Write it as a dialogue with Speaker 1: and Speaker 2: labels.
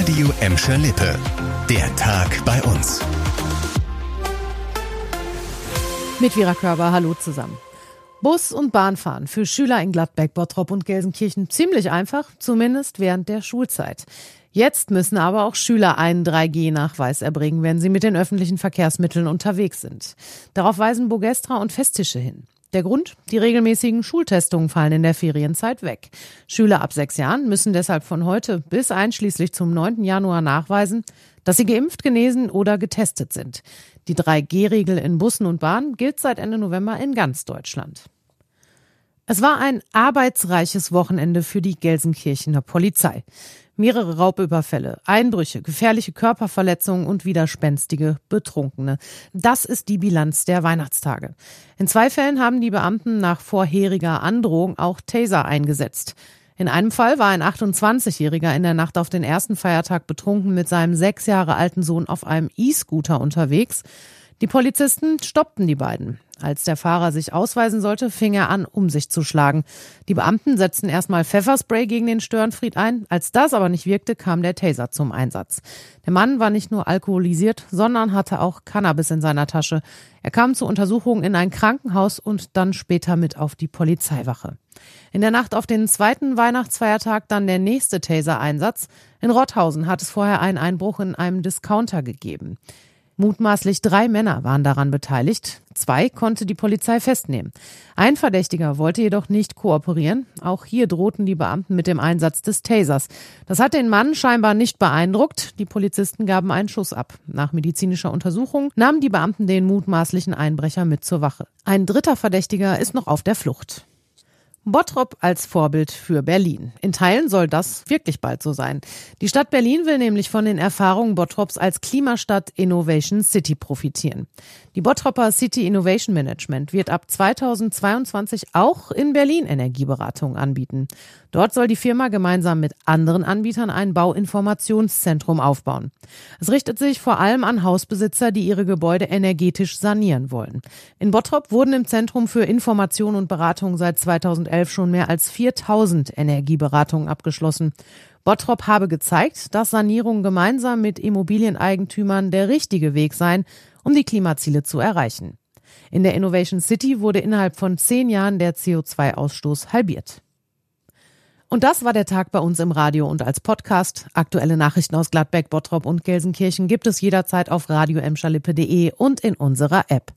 Speaker 1: Radio Emscher Lippe. Der Tag bei uns.
Speaker 2: Mit Vera Körber, hallo zusammen. Bus- und Bahnfahren für Schüler in Gladbeck, Bottrop und Gelsenkirchen ziemlich einfach, zumindest während der Schulzeit. Jetzt müssen aber auch Schüler einen 3G-Nachweis erbringen, wenn sie mit den öffentlichen Verkehrsmitteln unterwegs sind. Darauf weisen Bogestra und Festtische hin. Der Grund? Die regelmäßigen Schultestungen fallen in der Ferienzeit weg. Schüler ab sechs Jahren müssen deshalb von heute bis einschließlich zum 9. Januar nachweisen, dass sie geimpft, genesen oder getestet sind. Die 3G-Regel in Bussen und Bahnen gilt seit Ende November in ganz Deutschland. Es war ein arbeitsreiches Wochenende für die Gelsenkirchener Polizei. Mehrere Raubüberfälle, Einbrüche, gefährliche Körperverletzungen und widerspenstige Betrunkene. Das ist die Bilanz der Weihnachtstage. In zwei Fällen haben die Beamten nach vorheriger Androhung auch Taser eingesetzt. In einem Fall war ein 28-Jähriger in der Nacht auf den ersten Feiertag betrunken mit seinem sechs Jahre alten Sohn auf einem E-Scooter unterwegs. Die Polizisten stoppten die beiden. Als der Fahrer sich ausweisen sollte, fing er an, um sich zu schlagen. Die Beamten setzten erstmal Pfefferspray gegen den Störenfried ein. Als das aber nicht wirkte, kam der Taser zum Einsatz. Der Mann war nicht nur alkoholisiert, sondern hatte auch Cannabis in seiner Tasche. Er kam zur Untersuchung in ein Krankenhaus und dann später mit auf die Polizeiwache. In der Nacht auf den zweiten Weihnachtsfeiertag dann der nächste Taser-Einsatz. In Rotthausen hat es vorher einen Einbruch in einem Discounter gegeben. Mutmaßlich drei Männer waren daran beteiligt. Zwei konnte die Polizei festnehmen. Ein Verdächtiger wollte jedoch nicht kooperieren. Auch hier drohten die Beamten mit dem Einsatz des Tasers. Das hat den Mann scheinbar nicht beeindruckt. Die Polizisten gaben einen Schuss ab. Nach medizinischer Untersuchung nahmen die Beamten den mutmaßlichen Einbrecher mit zur Wache. Ein dritter Verdächtiger ist noch auf der Flucht. Bottrop als Vorbild für Berlin. In Teilen soll das wirklich bald so sein. Die Stadt Berlin will nämlich von den Erfahrungen Bottrops als Klimastadt Innovation City profitieren. Die Bottropper City Innovation Management wird ab 2022 auch in Berlin Energieberatung anbieten. Dort soll die Firma gemeinsam mit anderen Anbietern ein Bauinformationszentrum aufbauen. Es richtet sich vor allem an Hausbesitzer, die ihre Gebäude energetisch sanieren wollen. In Bottrop wurden im Zentrum für Information und Beratung seit 2011 schon mehr als 4000 Energieberatungen abgeschlossen. Bottrop habe gezeigt, dass Sanierung gemeinsam mit Immobilieneigentümern der richtige Weg sein, um die Klimaziele zu erreichen. In der Innovation City wurde innerhalb von zehn Jahren der CO2-Ausstoß halbiert. Und das war der Tag bei uns im Radio und als Podcast. Aktuelle Nachrichten aus Gladbeck, Bottrop und Gelsenkirchen gibt es jederzeit auf radioemschalippe.de und in unserer App.